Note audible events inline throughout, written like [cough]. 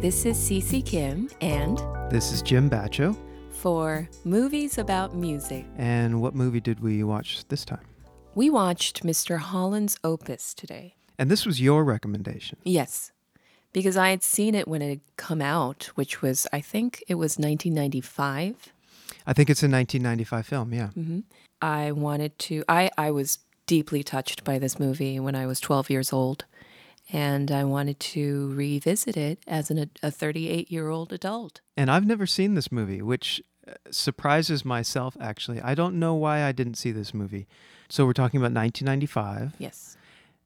this is Cece Kim, and This is Jim Bacho. for Movies About Music, And what movie did we watch this time? we watched Mr. Holland's Opus today. And this was your recommendation. Yes, because I had seen it when it had come out, which was, I think it was 1995. I think it's a 1995 film, yeah. Mm-hmm. I wanted to, I, I was deeply touched by this movie when I was 12 years old. And I wanted to revisit it as an, a 38 year old adult. And I've never seen this movie, which uh, surprises myself, actually. I don't know why I didn't see this movie. So we're talking about 1995. Yes.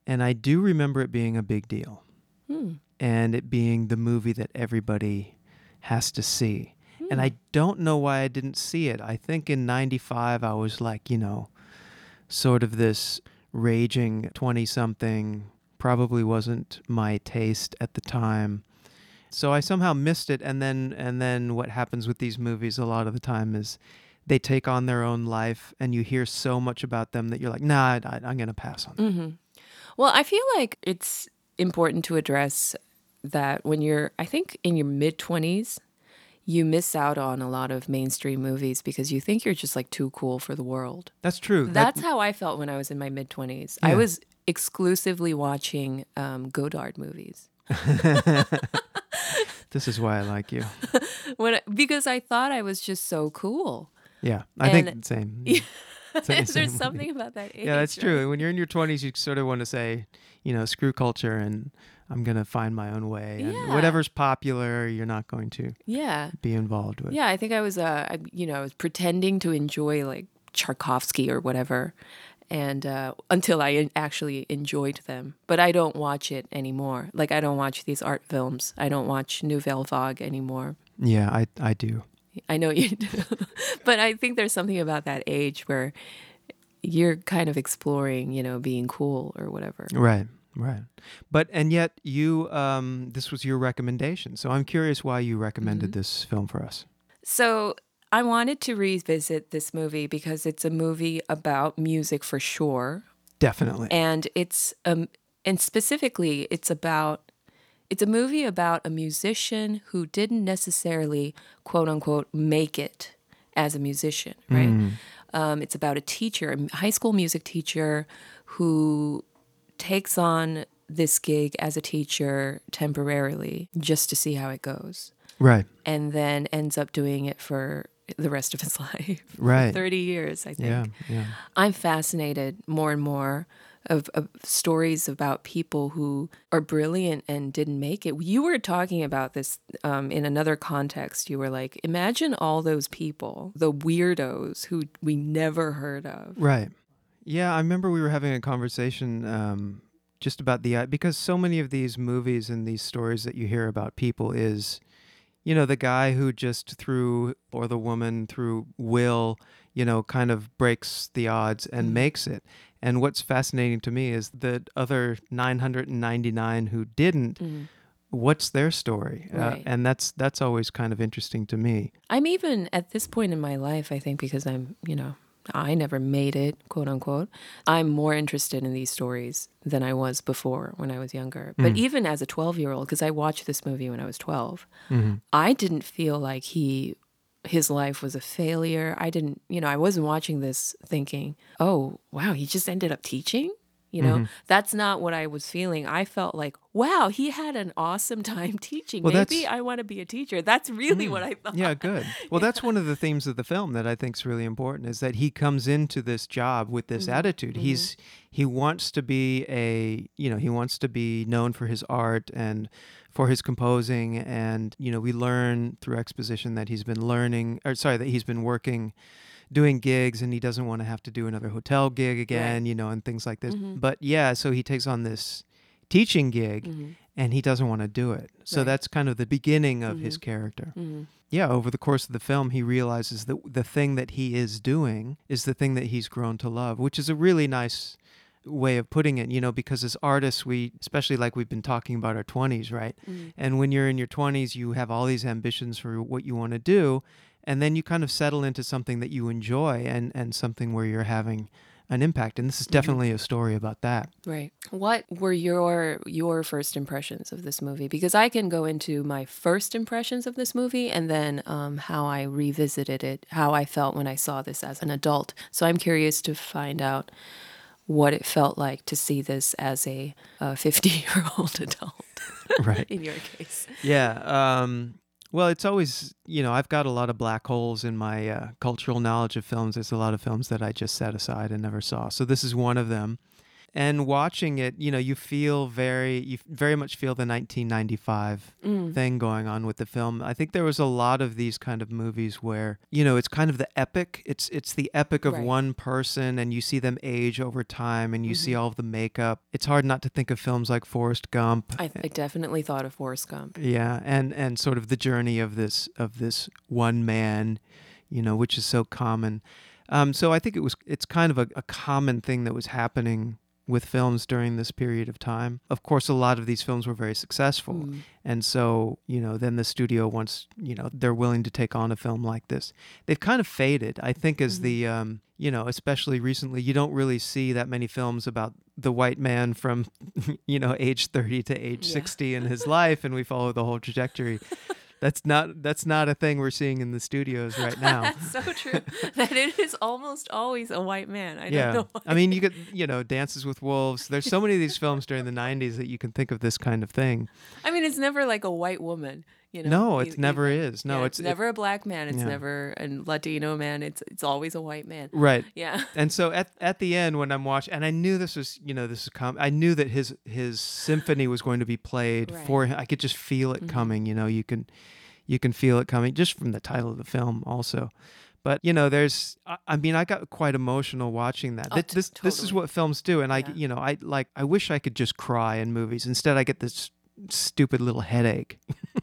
And I do remember it being a big deal Hmm. and it being the movie that everybody has to see. And I don't know why I didn't see it. I think in 95, I was like, you know, sort of this raging 20 something, probably wasn't my taste at the time. So I somehow missed it. And then, and then what happens with these movies a lot of the time is they take on their own life and you hear so much about them that you're like, nah, I, I'm going to pass on. hmm Well, I feel like it's important to address that when you're, I think, in your mid 20s, you miss out on a lot of mainstream movies because you think you're just like too cool for the world. That's true. That- That's how I felt when I was in my mid 20s. I was exclusively watching um, Godard movies [laughs] this is why I like you. when I, because I thought I was just so cool. Yeah, I And- think same. [laughs] Same- There's same. something about that age. Yeah, that's right? true. When you're in your 20s, you sort of want to say, you know, screw culture and I'm going to find my own way. And Yeah. whatever's popular, you're not going to Yeah. be involved with. Yeah, I think I was, uh, I- you know, I was pretending to enjoy like Tchaikovsky or whatever, and uh, until I actually enjoyed them. But I don't watch it anymore. Like I don't watch these art films. I don't watch Nouvelle Vague anymore. Yeah, I, I do. I know you do, [laughs] but I think there's something about that age where you're kind of exploring, you know, being cool or whatever. Right, right. But, and yet you, um, this was your recommendation. So I'm curious why you recommended Mm-hmm. this film for us. So I wanted to revisit this movie because it's a movie about music for sure. Definitely. and it's um and specifically it's about it's a movie about a musician who didn't necessarily quote unquote make it as a musician right um, it's about a teacher a high school music teacher who takes on this gig as a teacher temporarily just to see how it goes right, and then ends up doing it for the rest of his [laughs] life Right. 30 years i think yeah, yeah. I'm fascinated more and more of, of stories about people who are brilliant and didn't make it. You were talking about this um, in another context. You were like, imagine all those people, the weirdos who we never heard of. Right. Yeah, I remember we were having a conversation um, just about the because so many of these movies and these stories that you hear about people is, you know, the guy who just through or the woman through will, you know, kind of breaks the odds and makes it. And what's fascinating to me is the other 999 who didn't. What's their story? Uh, and that's that's always kind of interesting to me. I'm even at this point in my life, I think, because I'm, you know, I never made it, quote unquote. I'm more interested in these stories than I was before when I was younger. But mm. even as a 12 year old, because I watched this movie when I was 12, mm-hmm. I didn't feel like he his life was a failure. I didn't, you know, I wasn't watching this thinking, "Oh, wow, he just ended up teaching." You know, mm-hmm. that's not what I was feeling. I felt like, "Wow, he had an awesome [laughs] time teaching. Well, Maybe I want to be a teacher." That's really what mm. I [laughs] thought. Yeah, good. [laughs] Well, that's one of the themes of the film that I think is really important is that he comes into this job with this mm-hmm. attitude. Mm-hmm. He's he wants to be a, you know, he wants to be known for his art and for his composing and, you know, we learn through exposition that he's been learning or sorry, that he's been working doing gigs and he doesn't want to have to do another hotel gig again, you know, and things like this. Mm-hmm. But yeah, so he takes on this teaching gig mm-hmm. and he doesn't want to do it. So Right. that's kind of the beginning of his mm-hmm. character. Yeah, over the course of the film, he realizes that the thing that he is doing is the thing that he's grown to love, which is a really nice way of putting it, you know, because as artists, we, especially like we've been talking about our 20s, right? And when you're in your 20s, you have all these ambitions for what you want to do. And then you kind of settle into something that you enjoy and, and something where you're having an impact. And this is definitely a story about that. Right. What were your your first impressions of this movie? Because I can go into my first impressions of this movie and then um, how I revisited it, how I felt when I saw this as an adult. So I'm curious to find out what it felt like to see this as a [laughs] 50 year old adult. Right. [laughs] In your case. Yeah. Um, well, it's always, you know, I've got a lot of black holes in my uh, cultural knowledge of films. There's a lot of films that I just set aside and never saw. So this is one of them and watching it, you know, you feel very, you very much feel the 1995 Mm. thing going on with the film. I think there was a lot of these kind of movies where, you know, it's kind of the epic. It's it's the epic of Right. one person, and you see them age over time, and you see Mhm. all of the makeup. It's hard not to think of films like Forrest Gump. I, I definitely thought of Forrest Gump. Yeah, and and sort of the journey of this of this one man, you know, which is so common. Um, so I think it was it's kind of a, a common thing that was happening with films during this period of time. Of course, a lot of these films were very successful, Mm. and so you know, then the studio wants you know they're willing to take on a film like this. They've kind of faded, I think, as Mhm. the um, you know, especially recently, you don't really see that many films about the white man from [laughs] you know age thirty to age Yeah. sixty in his [laughs] life, and we follow the whole trajectory. [laughs] That's not that's not a thing we're seeing in the studios right now. [laughs] That's so true. [laughs] that it is almost always a white man. I yeah, don't know. Why. I mean, you could you know, Dances with Wolves. There's so many of these films during the '90s that you can think of this kind of thing. I mean, it's never like a white woman. You know, no, it never either. is. No, Yeah, it's, it- never a black man. It's yeah. never a Latino man. It's it's always a white man. right. Yeah. [laughs] And so at at the end when I'm watching, and I knew this was you know this is com- I knew that his his symphony was going to be played Right. for him. I could just feel it Mhm. coming. You know, you can you can feel it coming just from the title of the film also. But you know, there's I, I mean, I got quite emotional watching that. Oh, Th- t- this this is what films do, and I Yeah. you know I like I wish I could just cry in movies. Instead, I get this stupid little headache. [laughs]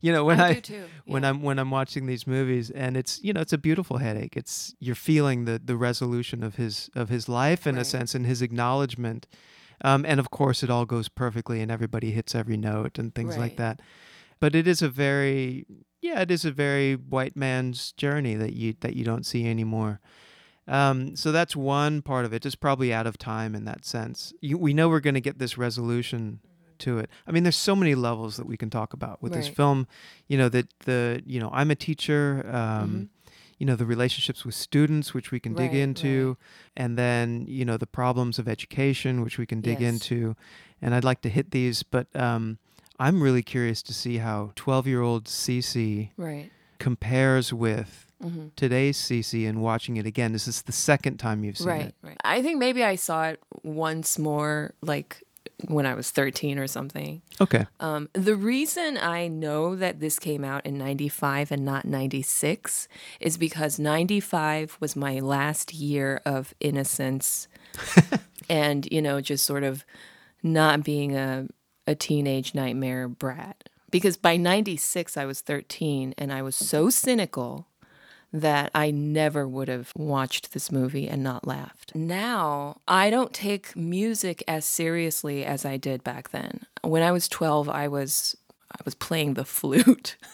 you know when I, do too. [laughs] when yeah. I'm when I'm watching these movies and it's you know it's a beautiful headache. It's you're feeling the the resolution of his of his life in a sense and his acknowledgement. Um, and of course it all goes perfectly and everybody hits every note and things like that. But it is a very yeah, it is a very white man's journey that you that you don't see anymore. Um, so that's one part of it. It's probably out of time in that sense. You, we know we're going to get this resolution to it. I mean, there's so many levels that we can talk about with this film. You know that the you know I'm a teacher. Um, You know the relationships with students, which we can dig Mm-hmm. Right, into, and then you know the problems of education, which we can dig Yes. into. And I'd like to hit these, but um, I'm really curious to see how 12 year old Cece right. compares with hmm today's Cece and watching it again. This is the second time you've seen Right. it. Right. I think maybe I saw it once more, like when I was 13 or something. Okay. Um, the reason I know that this came out in 95 and not 96 is because 95 was my last year of innocence [laughs] and, you know, just sort of not being a, a teenage nightmare brat. Because by 96, I was 13 and I was so cynical that I never would have watched this movie and not laughed. Now, I don't take music as seriously as I did back then. When I was 12, I was I was playing the flute. [laughs]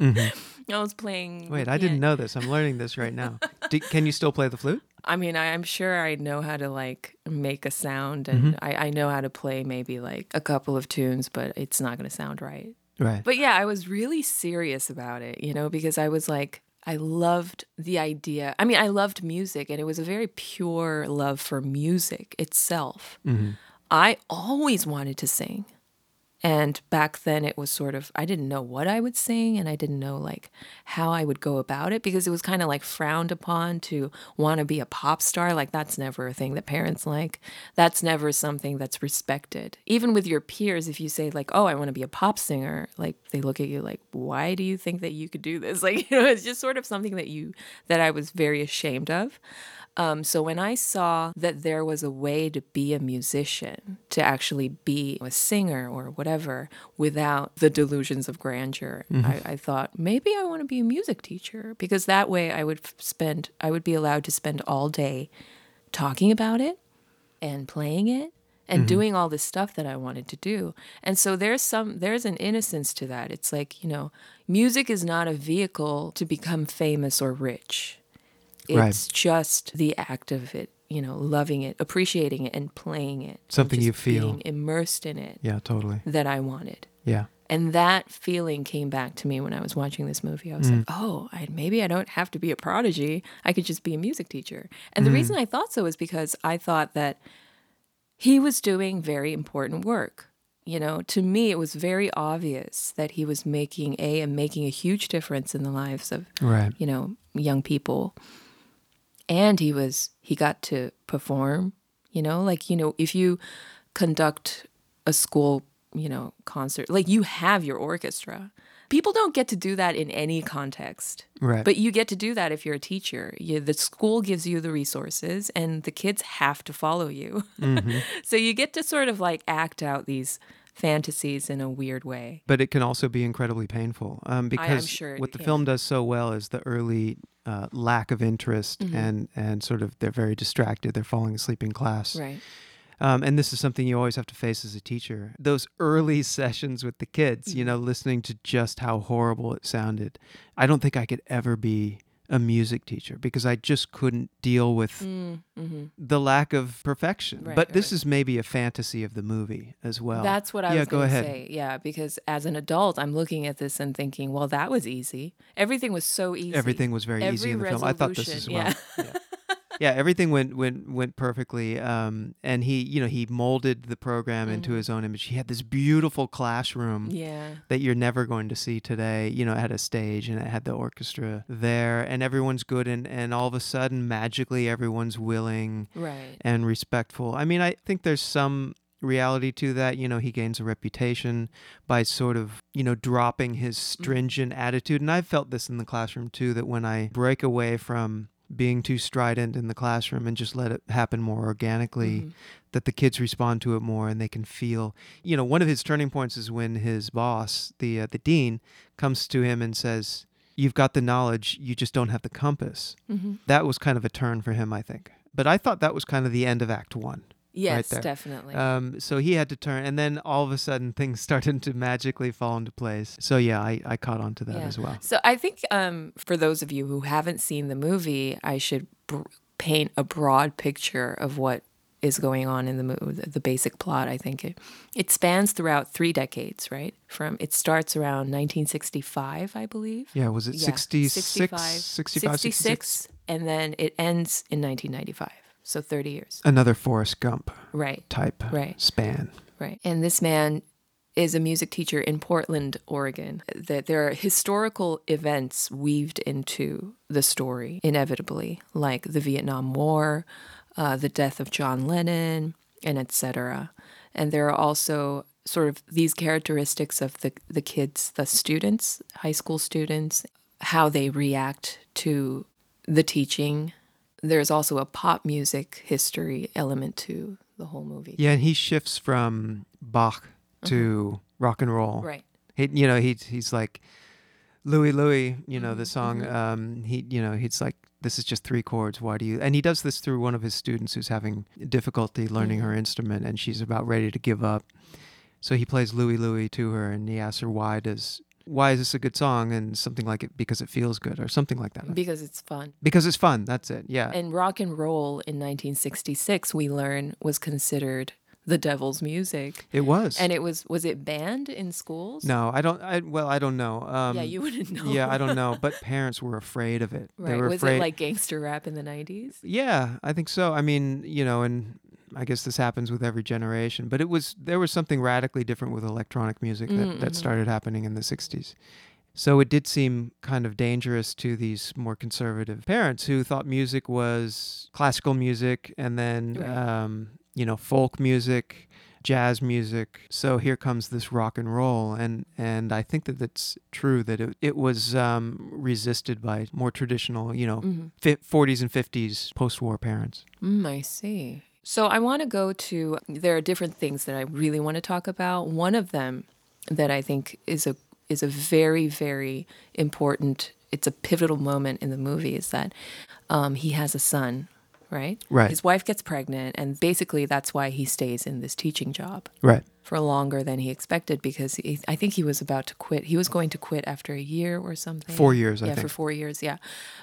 I was playing Mm-hmm. Wait, I didn't pian- know this. I'm learning this right now. [laughs] Do, can you still play the flute? I mean, I, I'm sure I know how to like make a sound and I, I know how to play maybe like a couple of tunes, but it's not going to sound right. Right. But yeah, I was really serious about it, you know, because I was like, I loved the idea. I mean, I loved music, and it was a very pure love for music itself. hmm I always wanted to sing. And back then it was sort of I didn't know what I would sing and I didn't know like how I would go about it because it was kind of like frowned upon to want to be a pop star like that's never a thing that parents like. That's never something that's respected. Even with your peers if you say like, "Oh, I want to be a pop singer," like they look at you like, "Why do you think that you could do this?" [laughs] Like, you know, it's just sort of something that you that I was very ashamed of. Um, so when I saw that there was a way to be a musician, to actually be a singer or whatever, without the delusions of grandeur, I, I thought maybe I want to be a music teacher because that way I would spend, I would be allowed to spend all day talking about it and playing it and doing all this stuff that I wanted to do. And so there's some there's an innocence to that. It's like, you know, music is not a vehicle to become famous or rich. Right. It's just the act of it you know, loving it, appreciating it, and playing it. Something you feel. being immersed in it Yeah, totally. that I wanted. Yeah. And that feeling came back to me when I was watching this movie. I was Mm. like, oh, I, maybe I don't have to be a prodigy. I could just be a music teacher. And the Mm. reason I thought so is because I thought that he was doing very important work. You know, to me, it was very obvious that he was making a and making a huge difference in the lives of Right. you know young people. And he was he got to perform. You know, like you know, if you conduct a school, you know, concert, like you have your orchestra. People don't get to do that in any context. Right. But you get to do that if you're a teacher. You, the school gives you the resources, and the kids have to follow you. [laughs] so you get to sort of like act out these fantasies in a weird way. but it can also be incredibly painful um, because sure what the can. film does so well is the early uh, lack of interest Mm-hmm. and and sort of they're very distracted they're falling asleep in class Right. um, and this is something you always have to face as a teacher those early [laughs] sessions with the kids you know Mm-hmm. listening to just how horrible it sounded i don't think i could ever be a music teacher because i just couldn't deal with Mm-hmm. the lack of perfection Right, but this right. is maybe a fantasy of the movie as well That's what I yeah was going to say. Yeah, because as an adult, I'm looking at this and thinking, well, that was easy. Everything was so easy. Everything was very easy in the film. I thought this as well. Yeah. yeah, [laughs] everything went went went perfectly. Um, and he, you know, he molded the program into his own image. He had this beautiful classroom Yeah. that you're never going to see today. You know, it had a stage and it had the orchestra there, and everyone's good, and and all of a sudden, magically, everyone's willing Right. and respectful. I mean, I think there's some reality to that. You know, he gains a reputation by sort of, you know, dropping his stringent attitude. And I've felt this in the classroom too, that when I break away from being too strident in the classroom and just let it happen more organically, Mhm. that the kids respond to it more and they can feel, you know, one of his turning points is when his boss, the uh, the dean, comes to him and says, "You've got the knowledge, you just don't have the compass." Mhm. That was kind of a turn for him, I think. But I thought that was kind of the end of Act One. Yes, there. definitely. Um, so he had to turn, and then all of a sudden [laughs] things started to magically fall into place. So yeah, I, I caught on to that Yeah. as well. So I think um, for those of you who haven't seen the movie, I should br- paint a broad picture of what is going on in the movie, the basic plot. I think it it spans throughout three decades, right? From it starts around 1965, I believe. Yeah, was it Yeah, 66, 65, 65, 66? 66, and then it ends in 1995. So 30 years. Another Forrest Gump Right, type Right. span. right. And this man is a music teacher in Portland, Oregon. That there are historical events weaved into the story inevitably, like the Vietnam War, uh, the death of John Lennon, and etc. And there are also sort of these characteristics of the the kids, the students, high school students, how they react to the teaching. There's also a pop music history element to the whole movie. Yeah, and he shifts from Bach to rock and roll. Mm-hmm. Right. He, you know, he, he's like Louie Louie. You know the Mm-hmm, song. Um, he, you know, he's like, this is just three chords. Why do you? And he does this through one of his students who's having difficulty learning her Mm-hmm. instrument, and she's about ready to give up. So he plays Louie Louie to her, and he asks her, why does why is this a good song? And something like it because it feels good, or something like that. Because it's fun. Because it's fun. That's it. Yeah. And rock and roll in 1966, we learn, was considered the devil's music. it was. And it was, was it banned in schools? no, I don't. I well, I don't know. Um, yeah, you wouldn't know. yeah, I don't know. But [laughs] parents were afraid of it. They Right. were Was afraid. it like gangster rap in the 90s? Yeah, I think so. I mean, you know, and I guess this happens with every generation, but it was there was something radically different with electronic music that, Mm-hmm. that started happening in the 60s. So it did seem kind of dangerous to these more conservative parents who thought music was classical music and then Right. um, you know, folk music, jazz music. So here comes this rock and roll and and I think that it's true that it, it was um, resisted by more traditional, you know, Mm-hmm. fi 40s and 50s post-war parents. Mm, I see. So I want to go to, there are different things that I really want to talk about. One of them that I think is a is a very very important. It's a pivotal moment in the movie. Is that um, he has a son, right? Right. His wife gets pregnant, and basically that's why he stays in this teaching job Right. for longer than he expected because he, I think he was about to quit. He was going to quit after a year or something. Four years, I yeah, think. for four years, yeah.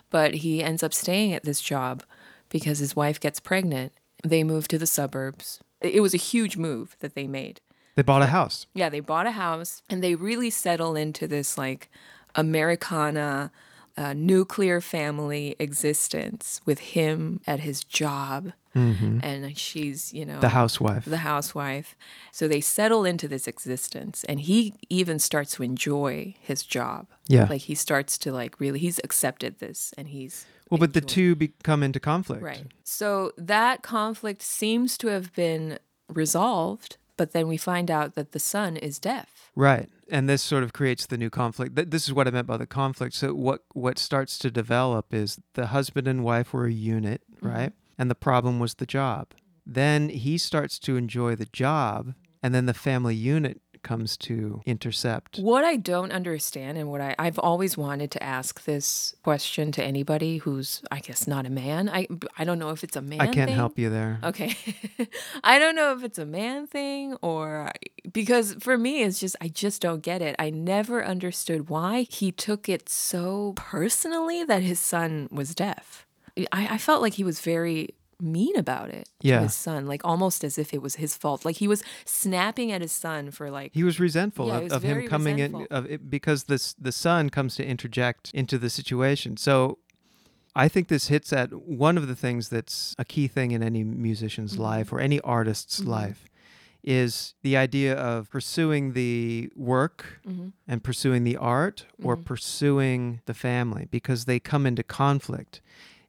But he ends up staying at this job because his wife gets pregnant. They moved to the suburbs. It was a huge move that they made. They bought a house. Yeah, they bought a house and they really settle into this like Americana uh, nuclear family existence with him at his job. And she's, you know, Mm-hmm. The housewife. the housewife. So they settle into this existence and he even starts to enjoy his job. Yeah. Like he starts to like really he's accepted this and he's well, but the two be- come into conflict. Right. So that conflict seems to have been resolved, but then we find out that the son is deaf. Right. And this sort of creates the new conflict. Th- This is what I meant by the conflict. So what what starts to develop is the husband and wife were a unit, Mm-hmm. right? And the problem was the job. Then he starts to enjoy the job, and then the family unit comes to intercept. What I don't understand and what I, I've always wanted to ask this question to anybody who's, I guess, not a man. I, I don't know if it's a man I can't thing. help you there. Okay. [laughs] I don't know if it's a man thing or because for me, it's just, I just don't get it. I never understood why he took it so personally that his son was deaf. I, I felt like he was very mean about it to Yeah. his son, like almost as if it was his fault. Like he was snapping at his son for like, He was resentful Yeah, of, was of him coming resentful. in of it, because this the son comes to interject into the situation. So I think this hits at one of the things that's a key thing in any musician's Mm-hmm. life or any artist's life is the idea of pursuing the work Mhm. and pursuing the art or Mhm. pursuing the family because they come into conflict.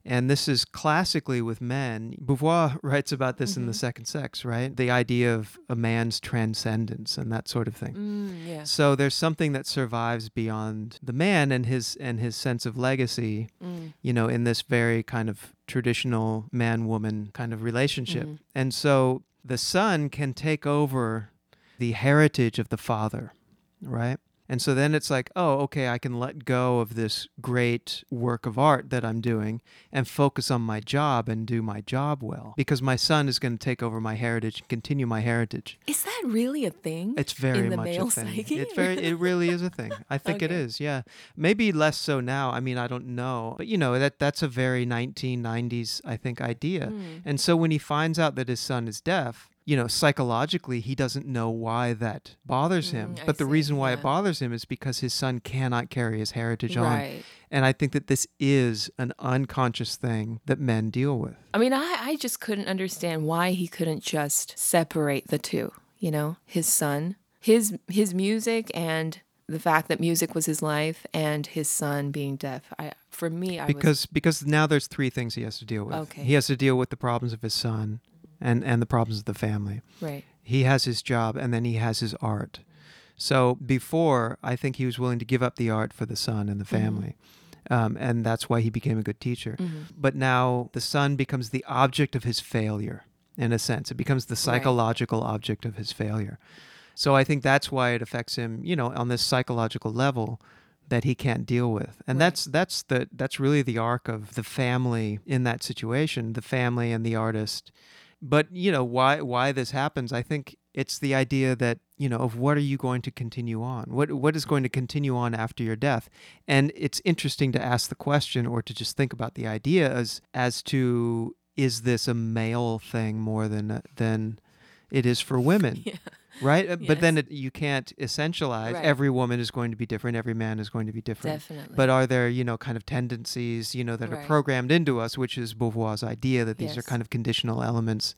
And this is classically with men. Beauvoir [laughs] writes about this in The Mhm. Second Sex, right? The idea of a man's transcendence and that sort of thing. mm, yeah. So there's something that survives beyond the man and his and his sense of legacy, Mm, you know, in this very kind of traditional man-woman kind of relationship. Mhm. And so the son can take over the heritage of the father, right? And so then it's like, oh, okay, I can let go of this great work of art that I'm doing and focus on my job and do my job well because my son is going to take over my heritage and continue my heritage. Is that really a thing? It's very the much male a thing. psyche? It's very it really is a thing. I think it Okay. is. Yeah. Maybe less so now. I mean, I don't know. But you know, that that's a very 1990s I think idea. Mm. And so when he finds out that his son is deaf, you know, psychologically he doesn't know why that bothers him. Mm, I but the see, reason why yeah. it bothers him is because his son cannot carry his heritage on. And I think that this is an unconscious thing that men deal with. I mean, I, I just couldn't understand why he couldn't just separate the two, you know, his son, his his music and the fact that music was his life and his son being deaf. I for me I was because because now there's three things he has to deal with. Okay. He has to deal with the problems of his son and and the problems of the family. right. He has his job and then he has his art. So before, I think he was willing to give up the art for the son and the Mm-hmm. family. Um, and that's why he became a good teacher. Mm-hmm. But now the son becomes the object of his failure, in a sense. It becomes the psychological object of his failure. So I think that's why it affects him, you know, on this psychological level that he can't deal with. And Right. that's that's the that's really the arc of the family in that situation, the family and the artist. But, you know, why why this happens, I think it's the idea that, you know, of what are you going to continue on? What what is going to continue on after your death? And it's interesting to ask the question or to just think about the idea as as to is this a male thing more than than it is for women? [laughs] Yeah. Right? Uh, But then it, you can't essentialize. Right. Every woman is going to be different. Every man is going to be different. Definitely. But are there, you know, kind of tendencies, you know, that are programmed into us, which is Beauvoir's idea that these are kind of conditional elements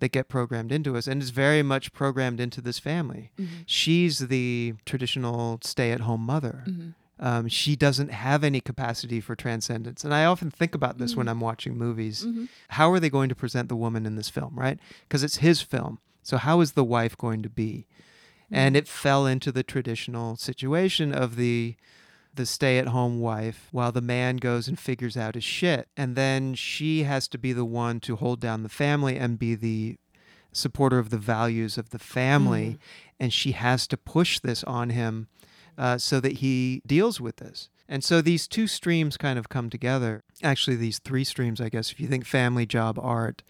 that get programmed into us, and it's very much programmed into this family. Mhm. She's the traditional stay-at-home mother. Mhm. Um, she doesn't have any capacity for transcendence, and I often think about this Mm-hmm. when I'm watching movies Mhm. how are they going to present the woman in this film, right? Because it's his film. So how is the wife going to be? And Mm-hmm. it fell into the traditional situation of the the stay-at-home wife while the man goes and figures out his shit. And then she has to be the one to hold down the family and be the supporter of the values of the family. Mhm. And she has to push this on him uh, so that he deals with this. And so these two streams kind of come together. Actually, these three streams, I guess, if you think family, job, art,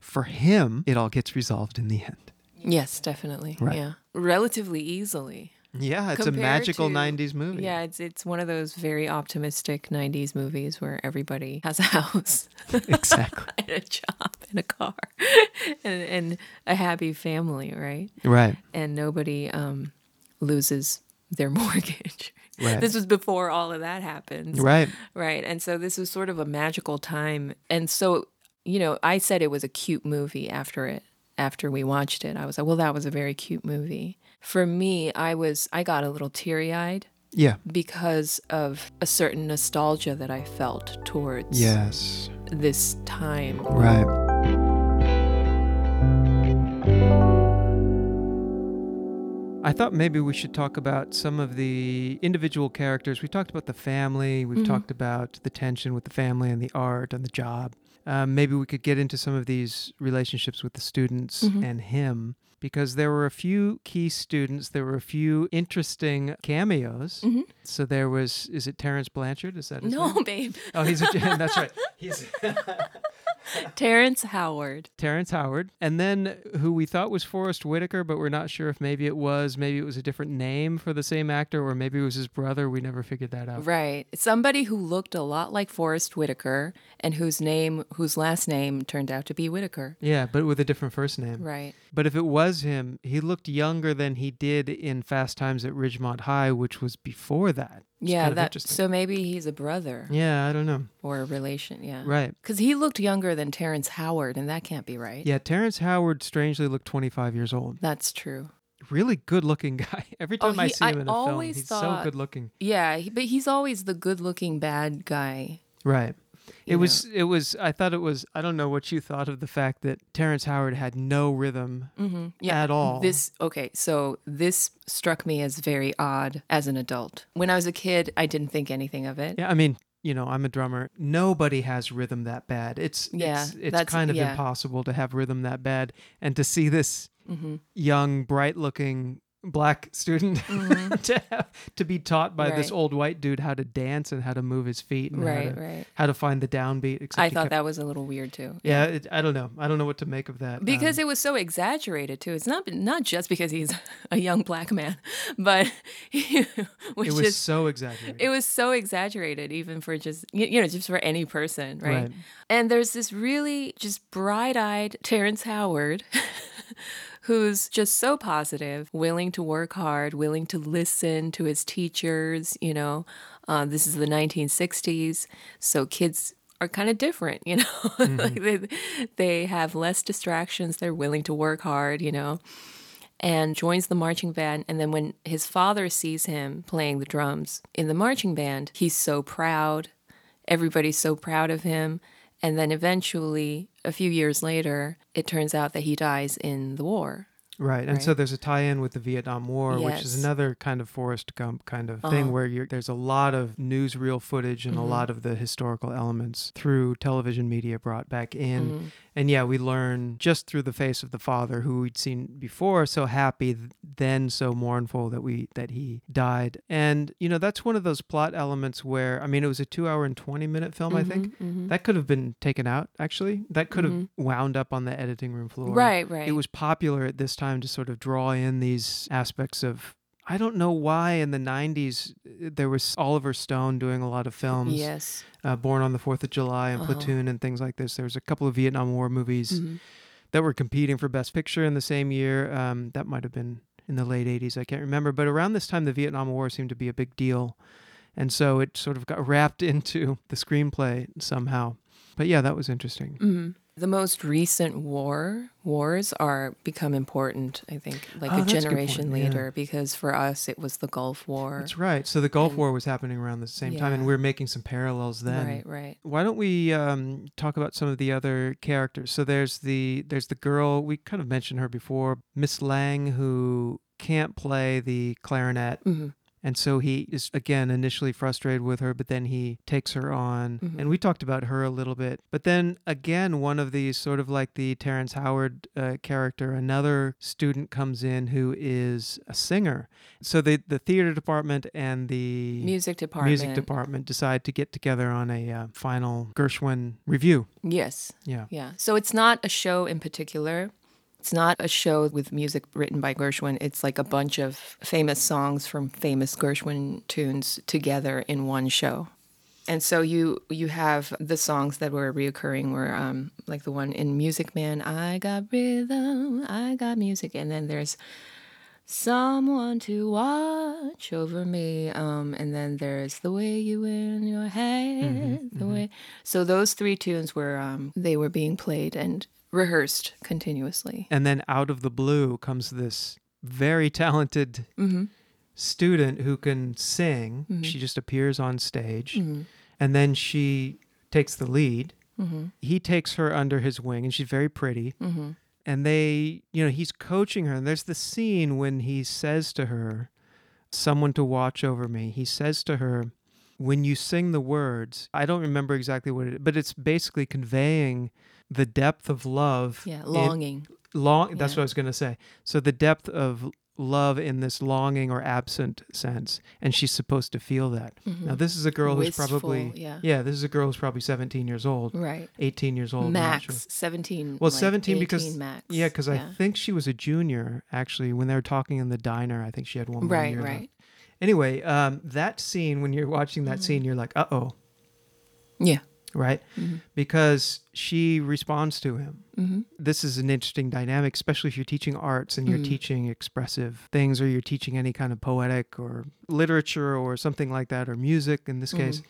for him, it all gets resolved in the end. Yes, definitely. Right. Yeah. Relatively easily. Yeah, it's a magical to- 90s movie. Yeah, it's it's one of those very optimistic '90s movies where everybody has a house, exactly. [laughs] and a job, and a car, [laughs] and, and a happy family, right? Right. And nobody um, loses their [laughs] mortgage. Right. This was before all of that happens. Right. Right. And so this was sort of a magical time. And so, you know, I said it was a cute movie after it, after we watched it. I was like, well, that was a very cute movie. For me, I was, I got a little teary eyed Yeah. because of a certain nostalgia that I felt towards Yes. this time. Right. I thought maybe we should talk about some of the individual characters. We talked about the family. We've Mhm. talked about the tension with the family and the art and the job. Um, maybe we could get into some of these relationships with the students Mhm. and him because there were a few key students. There were a few interesting cameos. Mhm. So there was, is it Terence Blanchard? Is that his No, name? babe. Oh, he's a, [laughs] that's right. He's [laughs] Terrence Howard. Terrence Howard, and then who we thought was Forest Whitaker, but we're not sure if maybe it was, maybe it was a different name for the same actor, or maybe it was his brother. We never figured that out. Right. Somebody who looked a lot like Forest Whitaker and whose name, whose last name turned out to be Whitaker. Yeah, but with a different first name. Right. But if it was him, he looked younger than he did in Fast Times at Ridgemont High, which was before that. It's Yeah, that so maybe he's a brother Yeah, I don't know. or a relation, yeah. Right. Cuz he looked younger than Terrence Howard and that can't be right. Yeah, Terrence Howard strangely looked 25 years old. That's true. Really good looking [laughs] guy. Every Oh, time I he- see him I in a film, he's so good looking. Yeah, he- but he's always the good-looking bad guy. Right. It you was it was I thought it was I don't know what you thought of the fact that Terrence Howard had no rhythm know. Mhm. Yeah. at all. This okay, so this struck me as very odd as an adult. When I was a kid, I didn't think anything of it. Yeah, I mean, you know, I'm a drummer. Nobody has rhythm that bad. It's Yeah, it's, it's kind of yeah. impossible to have rhythm that bad and to see this Mhm. young, bright-looking black student Mhm. [laughs] to have, to be taught by this old white dude how to dance and how to move his feet and how, Right, to, right. how to find the downbeat. I thought kept- that was a little weird too. Yeah, it, I don't know. I don't know what to make of that. because Um, it was so exaggerated too. It's not not just because he's [laughs] a young black man, [laughs] but he was it was so exaggerated. it was so exaggerated even for just you know just for any person, right? Right. And there's this really just bright-eyed Terrence Howard. Who's just so positive, willing to work hard, willing to listen to his teachers. You know, uh, this is the 1960s, so kids are kind of different. You [laughs] know, like they they have less distractions. They're willing to work hard. You know, and joins the marching band. And then when his father sees him playing the drums in the marching band, he's so proud. Everybody's so proud of him. And then eventually, a few years later, it turns out that he dies in the war. Right. And so there's a tie-in with the Vietnam War, which is another kind of Forrest Gump kind of thing Uh-huh. where you're, there's a lot of newsreel footage and Mhm. a lot of the historical elements through television media brought back in. Mhm. And yeah, we learn just through the face of the father who we'd seen before so happy then so mournful that we that he died. And you know, that's one of those plot elements where I mean it was a 2 hour and 20 minute film I think. Mhm, mhm. That could have been taken out actually. That could have Mhm. wound up on the editing room floor. Right, right. It was popular at this time to sort of draw in these aspects of. I don't know why in the 90s uh, there was Oliver Stone doing a lot of films, Yes. uh, Born on the Fourth of July and Uh-huh. Platoon and things like this. There was a couple of Vietnam War movies Mhm. that were competing for Best Picture in the same year. Um, that might have been in the late 80s, I can't remember. But around this time, the Vietnam War seemed to be a big deal. And so it sort of got [laughs] wrapped into the screenplay somehow. But yeah, that was interesting. Mhm. The most recent war wars are become important, I think, like Oh, a that's a good generation yeah. later, because for us it was the Gulf War. That's right. So the Gulf and- War was happening around the same time, and Yeah. we are making some parallels then. Right, right. Why don't we um, talk about some of the other characters? So there's the there's the girl we kind of mentioned her before, Miss Lang, who can't play the clarinet, hmm and so he is again initially frustrated with her, but then he takes her on, Mhm. and we talked about her a little bit. But then again, one of these sort of like the Terrence Howard uh, character, another student comes in who is a singer. So the the theater department and the Music department. music department decide to get together on a uh, final Gershwin revue. Yes. Yeah. Yeah. So it's not a show in particular. It's not a show with music written by Gershwin. It's like a bunch of famous songs from famous Gershwin tunes together in one show. And so you you have the songs that were reoccurring were um, like the one in Music Man, I got rhythm, I got music, and then there's someone to watch over me, um, and then there's the way you in your head, the way. So those three tunes were um, they were being played and rehearsed continuously. And then out of the blue comes this very talented Mm-hmm. student who can sing. Mhm. She just appears on stage Mm-hmm. and then she takes the lead. Mm-hmm. He takes her under his wing and she's very pretty. Mm-hmm. And they, you know, he's coaching her. And there's the scene when he says to her, Someone to watch over me. He says to her, When you sing the words, I don't remember exactly what it is, but it's basically conveying the depth of love. Yeah, in- longing. long that's Yeah. what I was going to say. So the depth of love in this longing or absent sense and she's supposed to feel that. Now Mhm. this is a girl who's probably yeah. yeah, this is a girl who's probably 17 years old, Right. 18 years old, Max sure. 17. Well, like 17 because max. yeah, cuz I think she was a junior actually when they were talking in the diner. I think she had one Right, year left. right. Anyway, um that scene when you're watching that Mhm. scene you're like, "Uh-oh." Yeah. Right? Mhm. Because she responds to him. Mm-hmm. this is an interesting dynamic, especially if you're teaching arts and you're Mhm. teaching expressive things or you're teaching any kind of poetic or literature or something like that or music in this case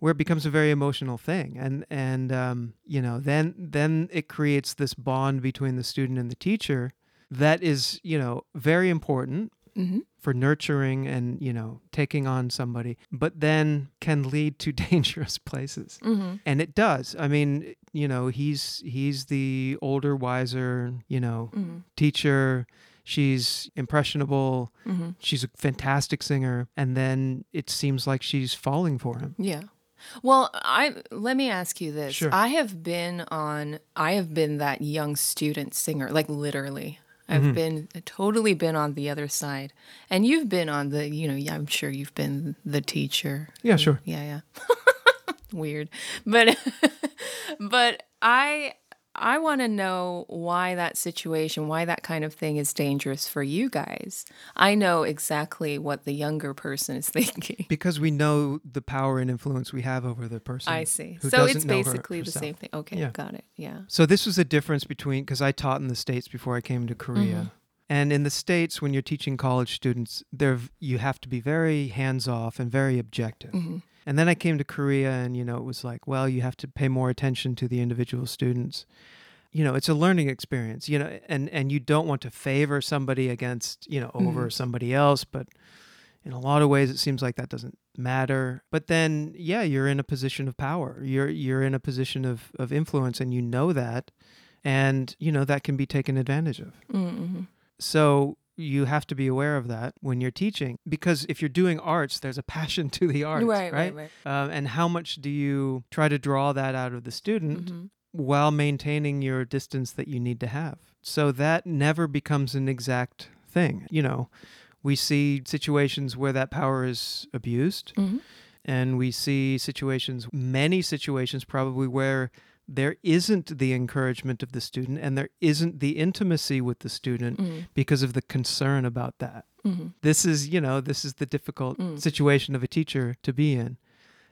where it becomes a very emotional thing and and um, you know then then it creates this bond between the student and the teacher that is you know very important Mm-hmm. For nurturing and you know taking on somebody but then can lead to [laughs] dangerous places Mm-hmm. and it does i mean you know he's he's the older wiser you know Mm-hmm. teacher she's impressionable Mm-hmm. she's a fantastic singer and then it seems like she's falling for him Yeah. Well, I let me ask you this. Sure. I have been on I have been that young student singer, like literally. I've Mhm. been totally been on the other side. And you've been on the, you know, yeah, I'm sure you've been the teacher. Yeah, sure. Yeah, yeah. [laughs] Weird. But [laughs] but I I want to know why that situation, why that kind of thing is dangerous for you guys. I know exactly what the younger person is [laughs] thinking. because we know the power and influence we have over the person I see. So it's know her basically the same thing. Okay, Yeah. got it. Yeah. So this was a difference between because I taught in the states before I came to Korea. Mhm. And in the states when you're teaching college students, there you have to be very hands-off and very objective. hmm And then I came to Korea and you know it was like, well, you have to pay more attention to the individual students. You know, it's a learning experience, you know, and and you don't want to favor somebody against, you know, over Mhm. somebody else, but in a lot of ways it seems like that doesn't matter. But then yeah, you're in a position of power. You're you're in a position of of influence and you know that and you know that can be taken advantage of. hmm So you have to be aware of that when you're teaching because if you're doing arts, there's a [laughs] passion to the arts, Right, right? right, right. Um, and how much do you try to draw that out of the student hmm while maintaining your distance that you need to have? So that never becomes an exact thing. You know, we see situations where that power is abused, hmm and we see situations, many situations probably, where there isn't the encouragement of the student and there isn't the intimacy with the student hmm because of the concern about that. hmm This is, you know, this is the difficult Mm. situation of a teacher to be in.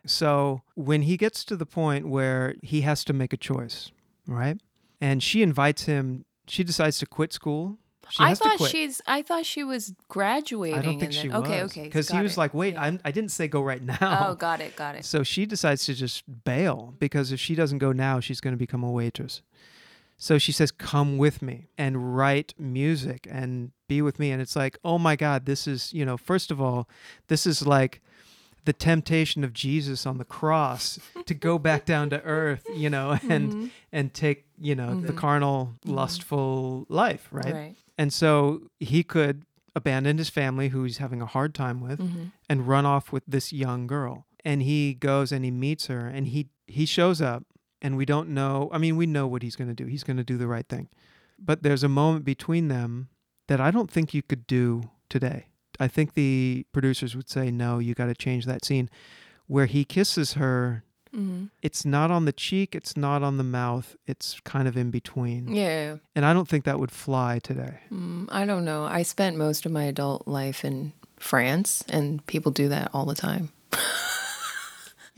So when he gets to the point where he has to make a choice, right? And she invites him, she decides to quit school. She I thought she's. I thought she was graduating. I don't and think then, she okay, was. okay. okay. Because he was it. like, wait, Yeah. I'm, I didn't say go right [laughs] now. Oh, got it, got it. So she decides to just bail because if she doesn't go now, she's going to become a waitress. So she says, Come with me and write music and be with me. And it's like, oh my God, this is, you know, first of all, this is like the temptation of Jesus on the cross [laughs] to go back down to earth, you know, and Mhm. and take, you know, the Mhm. carnal, Mhm. lustful life, right? Right. And so he could abandon his family who he's having a hard time with hmm and run off with this young girl. And he goes and he meets her and he he shows up and we don't know I mean we know what he's going to do. He's going to do the right thing. But there's a moment between them that I don't think you could do today. I think the producers would say no, you got to change that scene where he kisses her It's not on the cheek, it's not on the mouth, it's kind of in between. Yeah. And I don't think that would fly today. Mm, I don't know. I spent most of my adult life in France, and people do that all the time. [laughs]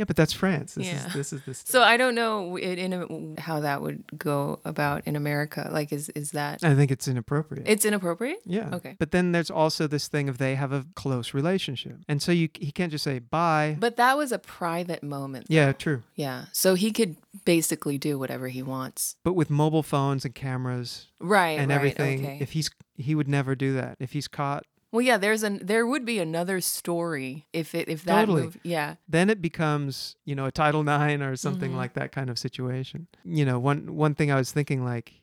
Yeah, but that's France. This Yeah. is this is this. So I don't know in, in a, how that would go about in America. Like, is is that I think it's inappropriate. it's inappropriate? yeah. Okay. But then there's also this thing of they have a close relationship, and so you he can't just say bye. But that was a private moment. yeah, true. Yeah. So he could basically do whatever he wants. But with mobile phones and cameras Right. and right, everything, Okay. if he's he would never do that. If he's caught, well, yeah. There's an there would be another story if it if that Totally. Yeah. then it becomes you know a Title IX or something Mhm. like that kind of situation. You know, one one thing I was thinking like,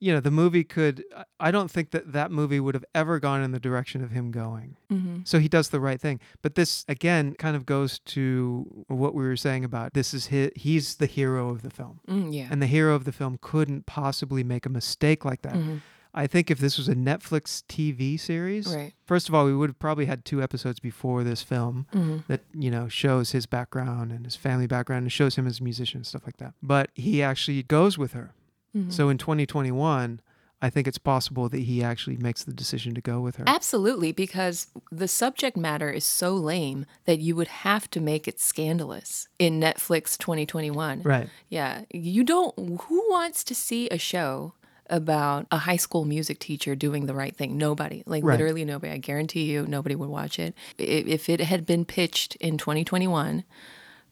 you know, the movie could. I- don't think that that movie would have ever gone in the direction of him going. Mm-hmm. So he does the right thing. But this again kind of goes to what we were saying about this is his, he's the hero of the film. Mm, yeah. And the hero of the film couldn't possibly make a mistake like that. Mhm. I think if this was a Netflix TV series, Right. first of all, we would have probably had two episodes before this film hmm that, you know, shows his background and his family background and shows him as a musician and stuff like that. But he actually goes with her. Mm-hmm. So in 2021, I think it's possible that he actually makes the decision to go with her. Absolutely, because the subject matter is so lame that you would have to make it scandalous in Netflix 2021. Right. Yeah. You don't, who wants to see a show about a high school music teacher doing the right thing? Nobody. Like, Right. literally nobody. I guarantee you, nobody would watch it. If it had been pitched in 2021,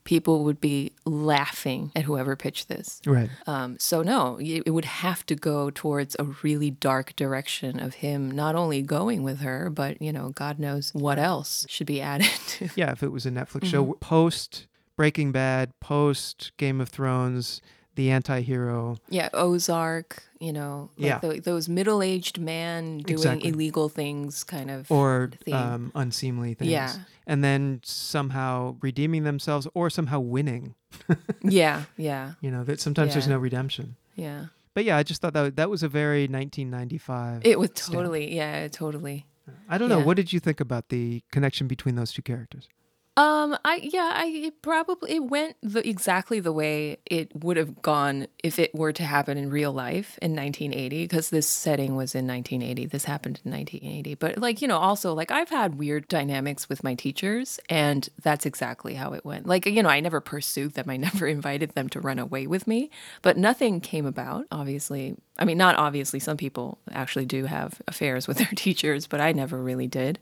people would be laughing at whoever pitched this. Right. Um, so no, it would have to go towards a really dark direction of him not only going with her, but you know, God knows what else should be [laughs] added to. Yeah, if it was a Netflix Mm-hmm. show post Breaking Bad, post Game of Thrones, the anti-hero. Yeah, Ozark, you know, like Yeah. tho- those middle-aged man doing Exactly. illegal things, kind of. or um, unseemly things. Yeah. And then somehow redeeming themselves or somehow winning. [laughs] yeah, yeah, You know, that sometimes there's no redemption. yeah. But yeah, I just thought that that was a very 1995. It was stamp. totally, yeah, totally. I don't know. What did you think about the connection between those two characters? Um, I yeah, I it probably it went the, exactly the way it would have gone if it were to happen in real life in 1980 because this setting was in 1980. This happened in 1980. But like, you know, also like I've had weird dynamics with my teachers and that's exactly how it went. Like, you know, I never pursued them. I [laughs] never invited them to run away with me, but nothing came about, obviously. I mean, not obviously. Some people actually do have affairs with their [laughs] teachers, but I never really did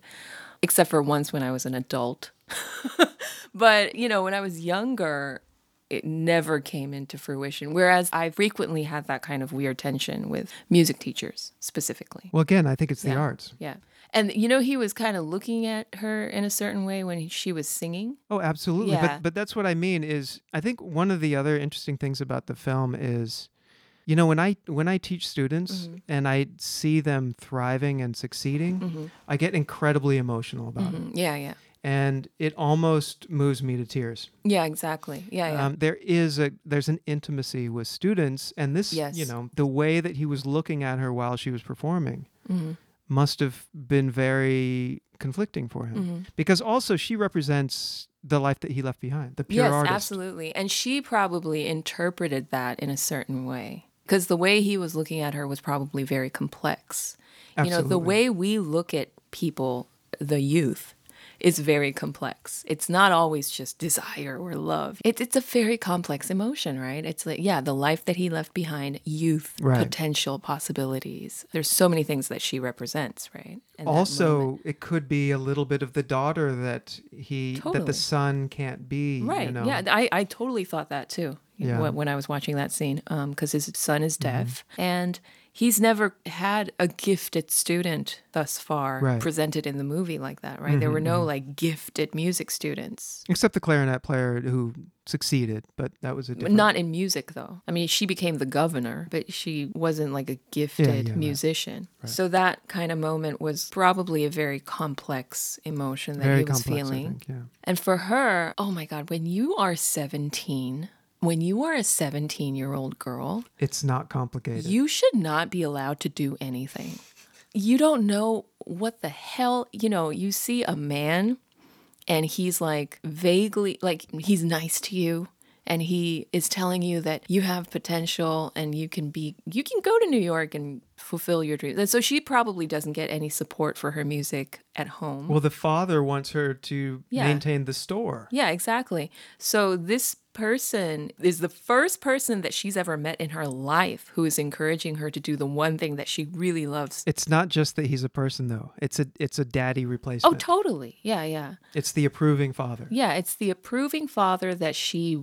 except for once when I was an adult. [laughs] but, you know, when I was younger, it never came into fruition. Whereas I frequently had that kind of weird tension with music teachers specifically. Well, again, I think it's the Yeah. arts. Yeah. And, you know, he was kind of looking at her in a certain way when he, she was singing. Oh, absolutely. Yeah. But but that's what I mean is I think one of the other interesting things about the film is you know when I when I teach students Mm-hmm. and I see them thriving and succeeding, I get incredibly emotional about it. Mm, Yeah, yeah. And it almost moves me to tears. Yeah, exactly. Yeah, yeah. Um, there is a there's an intimacy with students and this you know the way that he was looking at her while she was performing Mm-hmm. must have been very conflicting for him Mm-hmm. because also she represents the life that he left behind the pure yes, artist absolutely. And she probably interpreted that in a certain way because the way he was looking at her was probably very complex. Absolutely. You know, the way we look at people, the youth, is very complex. It's not always just desire or love. It, it's a very complex emotion, right? It's like, yeah, the life that he left behind, youth, Right. potential possibilities. There's so many things that she represents, right? Moment. also it could be a little bit of the daughter that he that the son can't be Right. you know Yeah, I, I totally thought that too. Yeah. Mm-hmm. When, I was watching that scene, um, because his son is mm-hmm. deaf and he's never had a gifted student thus far Right. presented in the movie like that, right? There mm-hmm, were no mm-hmm. like gifted music students. except the clarinet player who succeeded but that was a different Not in music though. I mean, she became the governor, but she wasn't like a gifted yeah, right. musician. So that kind of moment was probably a very complex emotion that very he was complex feeling. Think, yeah And for her, oh my God, when you are 17, when you are a 17 year old girl, it's not complicated you should not be allowed to do anything. You don't know what the hell, you know, you see a man and he's like vaguely, like he's nice to you and he is telling you that you have potential and you can be you can go to New York and fulfill your dreams. And so she probably doesn't get any support for her music at home. Well, the father wants her to Yeah. maintain the store. Yeah, exactly. So this person is the first person that she's ever met in her life who is encouraging her to do the one thing that she really loves. It's not just that he's a person though. It's a it's a daddy oh, replacement. Oh, totally. Yeah, yeah. it's the approving father. Yeah, it's the approving father that she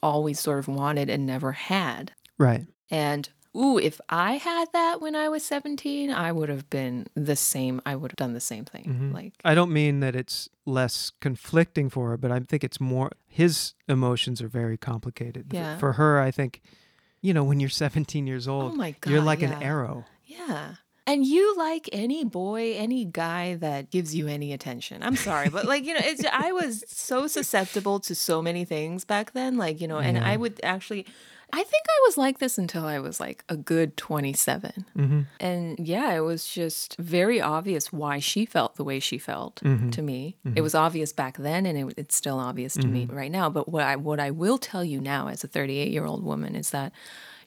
always sort of wanted and never had. Right. And ooh, if I had that when I was 17, I would have been the same. I would have done the same thing. Mhm. Like, I don't mean that it's less conflicting for her, but I think it's more his emotions are very complicated. For- Yeah. For her, I think, you know, when you're 17 years oh old, my God. you're like yeah. an arrow. Yeah. And you like any boy, any guy that gives you any attention. I'm sorry, but like, you know, it's I was so [laughs] susceptible to so many things back then, like, you know, and Yeah. I would actually I think I was like this until I was like a good 27. hmm And yeah, it was just very obvious why she felt the way she felt Mhm. to me. Mhm. It was obvious back then, and it, it's still obvious to me Mhm. right now. But what I what I will tell you now, as a 38 year old woman, is that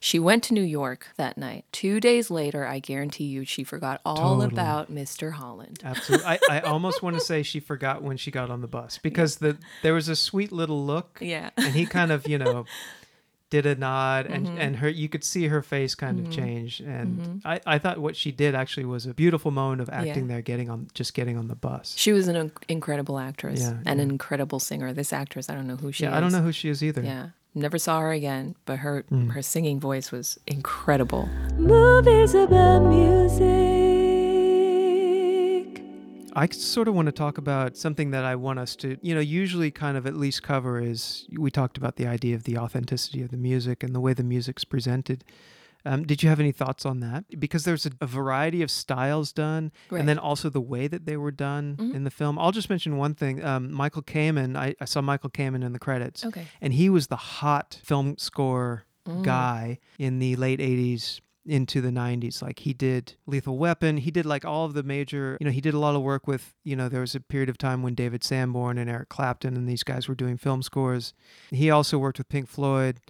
she went to New York that night. Two days later, I guarantee you, she forgot all Totally. about Mr. Holland. Absolutely. I, I almost want to say she forgot when she got on the bus because the there was a sweet little look [laughs] Yeah. and he kind of, you know, did a nod and, Mhm. and her you could see her face kind Mhm. of change. And Mhm. I, I thought what she did actually was a beautiful moment of acting Yeah. there, getting on just getting on the bus. She was an incredible actress Yeah, and yeah. an incredible singer. This actress, I don't know who she yeah, is. I don't know who she is either. Yeah. Never saw her again, but her Mm. her singing voice was incredible. Movies about music. I sort of want to talk about something that I want us to, you know, usually kind of at least cover is we talked about the idea of the authenticity of the music and the way the music's presented. Um, did you have any thoughts on that? Because there's a, a variety of styles done, Right. and then also the way that they were done Mhm. in the film. I'll just mention one thing. Um, Michael Kamen, I, I saw Michael Kamen in the credits, Okay. and he was the hot film score Mm. guy in the late 80s into the 90s like he did lethal weapon. He did like all of the major you know he did a lot of work with you know there was a period of time when david sanborn and eric clapton and these guys were doing film scores. He also worked with pink floyd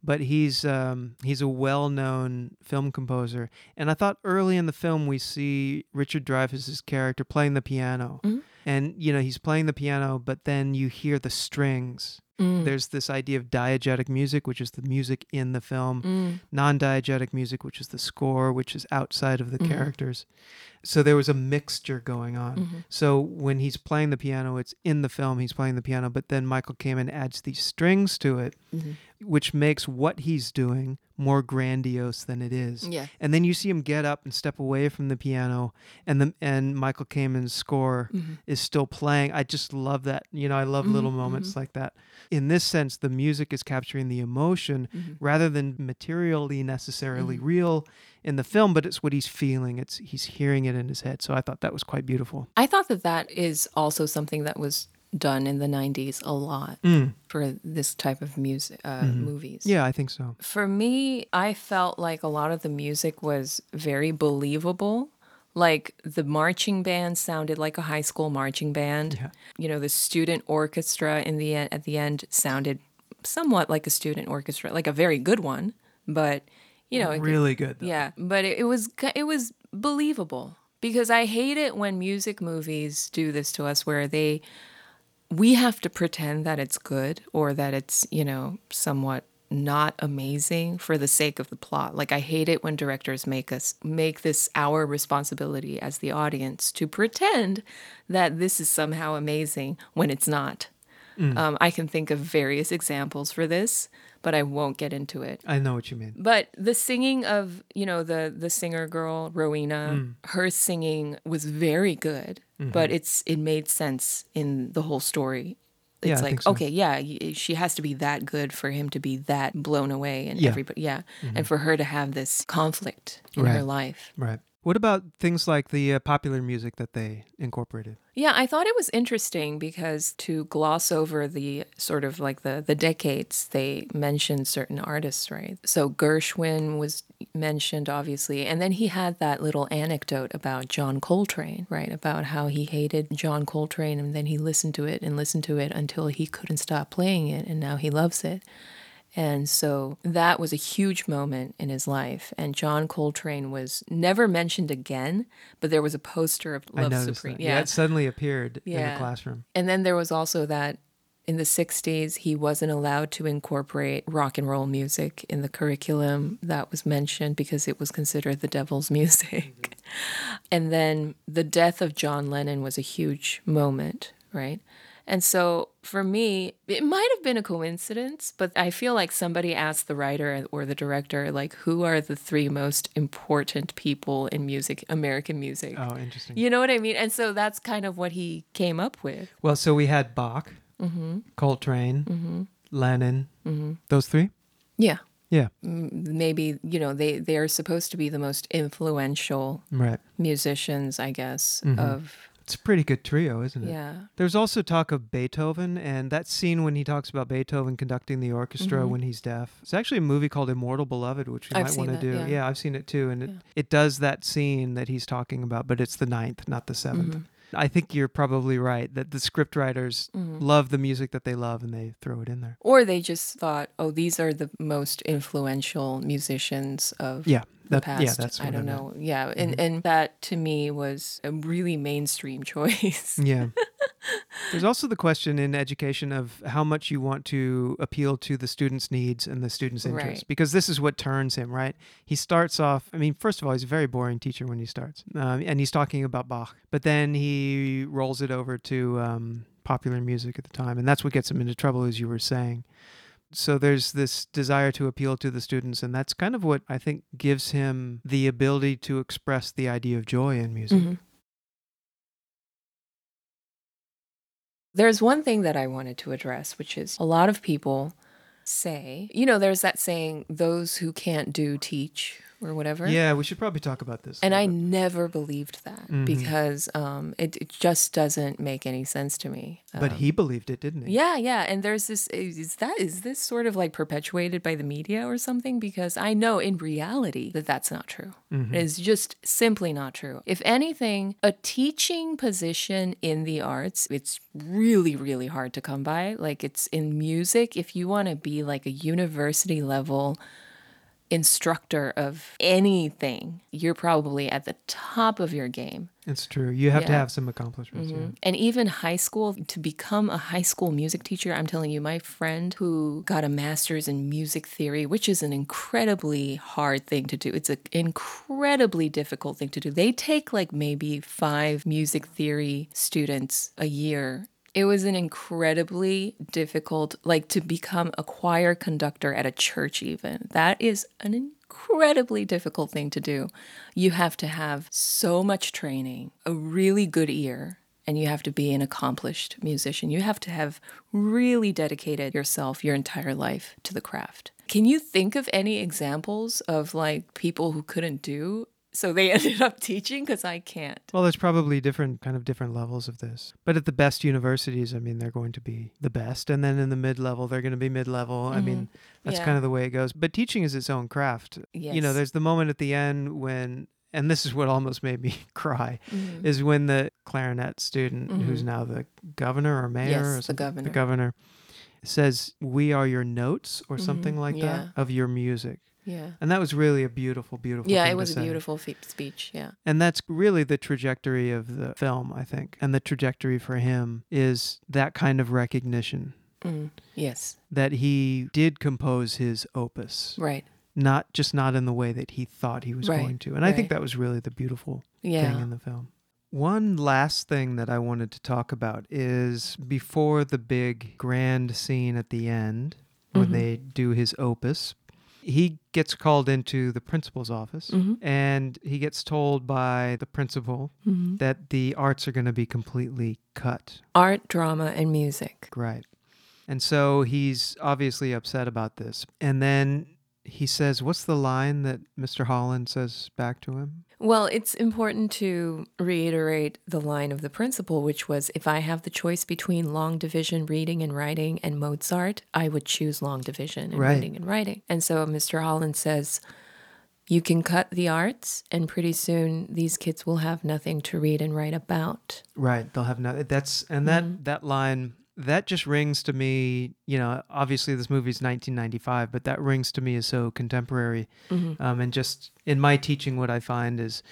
but he's um, he's a well-known film composer. And i thought early in the film we see richard dreyfuss's character playing the piano. Mhm. and you know he's playing the piano but then you hear the strings Mm. there's this idea of diegetic music, which is the music in the film, Mm. non diegetic music, which is the score, which is outside of the Mhm. characters. So there was a mixture going on. Mhm. So when he's playing the piano, it's in the film, he's playing the piano, but then Michael Kamen adds these strings to it, Mhm. which makes what he's doing more grandiose than it is. Yeah. And then you see him get up and step away from the piano, and the and Michael Kamen's score Mhm. is still playing. I just love that. You know, I love little Mhm, moments like that. In this sense, the music is capturing the emotion Mhm. rather than materially necessarily Mhm. real in the film, but it's what he's feeling. It's he's hearing it in his head. So I thought that was quite beautiful. I thought that that is also something that was done in the 90s a lot Mm. for this type of music uh, Mhm. movies. Yeah, I think so. For me, I felt like a lot of the music was very believable. Like the marching band sounded like a high school marching band. Yeah. You know, the student orchestra in the end, at the end sounded somewhat like a student orchestra, like a very good one, but you know, could- really good. though. yeah, but it, it was it was believable because I hate it when music movies do this to us where they we have to pretend that it's good or that it's, you know, somewhat not amazing for the sake of the plot. Like I hate it when directors make us make this our responsibility as the audience to pretend that this is somehow amazing when it's not. Um, I can think of various examples for this, but I won't get into it. I know what you mean. But the singing of, you know, the the singer girl, Rowena, Mm. her singing was very good, Mm-hmm. but it's it made sense in the whole story. It's Yeah, like, so. okay, yeah, she has to be that good for him to be that blown away and Yeah. Mm-hmm. everybody yeah, and for her to have this conflict in her life. Right. What about things like the uh, popular music that they incorporated? Yeah, I thought it was interesting because to gloss over the sort of like the the decades, they mentioned certain artists, right? So Gershwin was mentioned obviously, and then he had that little anecdote about John Coltrane, right? About how he hated John Coltrane and then he listened to it and listened to it until he couldn't stop playing it and now he loves it. And so that was a huge moment in his life. And John Coltrane was never mentioned again, but there was a poster of Love Supreme. that. Yeah. it suddenly appeared in the classroom. And then there was also that in the 60s, he wasn't allowed to incorporate rock and roll music in the curriculum that was mentioned because it was considered the devil's [laughs] music. Mm-hmm. and then the death of John Lennon was a huge moment, right? And so for me, it might have been a coincidence, but I feel like somebody asked the writer or the director, like, who are the three most important people in music, American music? Oh, interesting. You know what I mean? And so that's kind of what he came up with. Well, so we had Bach, Mm-hmm. Coltrane, Lennon, those three? Yeah. Yeah, Maybe, you know, they, they are supposed to be the most influential right. musicians, I guess, Mhm. of, It's a pretty good trio, isn't it? yeah. There's also talk of Beethoven, and that scene when he talks about Beethoven conducting the orchestra Mhm. when he's deaf. It's actually a movie called Immortal Beloved, which we I've might want to do. yeah. I've seen it too, and it, Yeah. it does that scene that he's talking about, but it's the ninth, not the 7th Mhm. I think you're probably right that the script writers Mhm. love the music that they love, and they throw it in there. Or they just thought, oh, these are the most influential musicians of Yeah, that, past. yeah, that's I don't know. Yeah. And, Mhm. and that to me was a really mainstream [laughs] choice. Yeah. [laughs] There's also the question in education of how much you want to appeal to the student's needs and the student's interests, Right. because this is what turns him, right? He starts off, I mean, first of all, he's a very boring teacher when he starts, um, and he's talking about Bach, but then he rolls it over to um, popular music at the time, and that's what gets him into trouble, as you were saying. So there's this desire to appeal to the students, and that's kind of what I think gives him the ability to express the idea of joy in music. Mhm. There's one thing that I wanted to address, which is a lot of people say, you know, there's that saying, those who can't do teach or whatever. Yeah, we should probably talk about this. And I bit. never believed that Mhm. because um, it, it just doesn't make any sense to me. But Um, he believed it, didn't he? Yeah, yeah, and there's this is that is this sort of like perpetuated by the media or something because I know in reality that that's not true. Mhm. It's just simply not true. If anything, a teaching position in the arts, it's really really hard to come by. Like it's in music, if you want to be like a university level instructor of anything, you're probably at the top of your game. It's true. You have to have some accomplishments. Mhm. And even high school, to become a high school music teacher, I'm telling you, my friend who got a master's in music theory, which is an incredibly hard thing to do, it's an incredibly difficult thing to do. They take like maybe five music theory students a year. It was an incredibly difficult, like to become a choir conductor at a church, even. That is an incredibly difficult thing to do. You have to have so much training, a really good ear, and you have to be an accomplished musician. You have to have really dedicated yourself your entire life to the craft. Can you think of any examples of like people who couldn't do so they [laughs] ended up teaching because I can't. Well, there's probably different kind of different levels of this. But at the best universities, I mean, they're going to be the best, and then in the mid level, they're going to be mid level. I mean, that's Yeah. kind of the way it goes. But teaching is its own craft. You know, there's the moment at the end when, and this is what almost made me [laughs] cry, Mhm. is when the clarinet student, who's Mhm. now the governor or mayor Yes, or the governor. the governor, says, "We are your notes" or something Mhm, like yeah. that of your music. Yeah. And that was really a beautiful, beautiful. Yeah, it was a beautiful fe- speech. Yeah. And that's really the trajectory of the film, I think. And the trajectory for him is that kind of recognition Mm. Yes. that he did compose his opus, Right. not just not in the way that he thought he was Right, going to. And I think that was really the beautiful thing in the film. One last thing that I wanted to talk about is before the big grand scene at the end, when Mhm. they do his opus, he gets called into the principal's office Mhm. and he gets told by the principal Mhm. that the arts are going to be completely cut. Art, drama, and music. Right. And so he's obviously upset about this. And then he says, What's the line that Mr. Holland says back to him? Well, it's important to reiterate the line of the principal, which was if I have the choice between long division reading and writing and Mozart, I would choose long division and Right. reading and writing. And so Mr. Holland says, You can cut the arts, and pretty soon these kids will have nothing to read and write about. Right. They'll have nothing. that's and that Mm-hmm. that line that just rings to me, you know, obviously this movie's 1995, but that rings to me as so contemporary. Mhm. Um, and just in my teaching, what I find is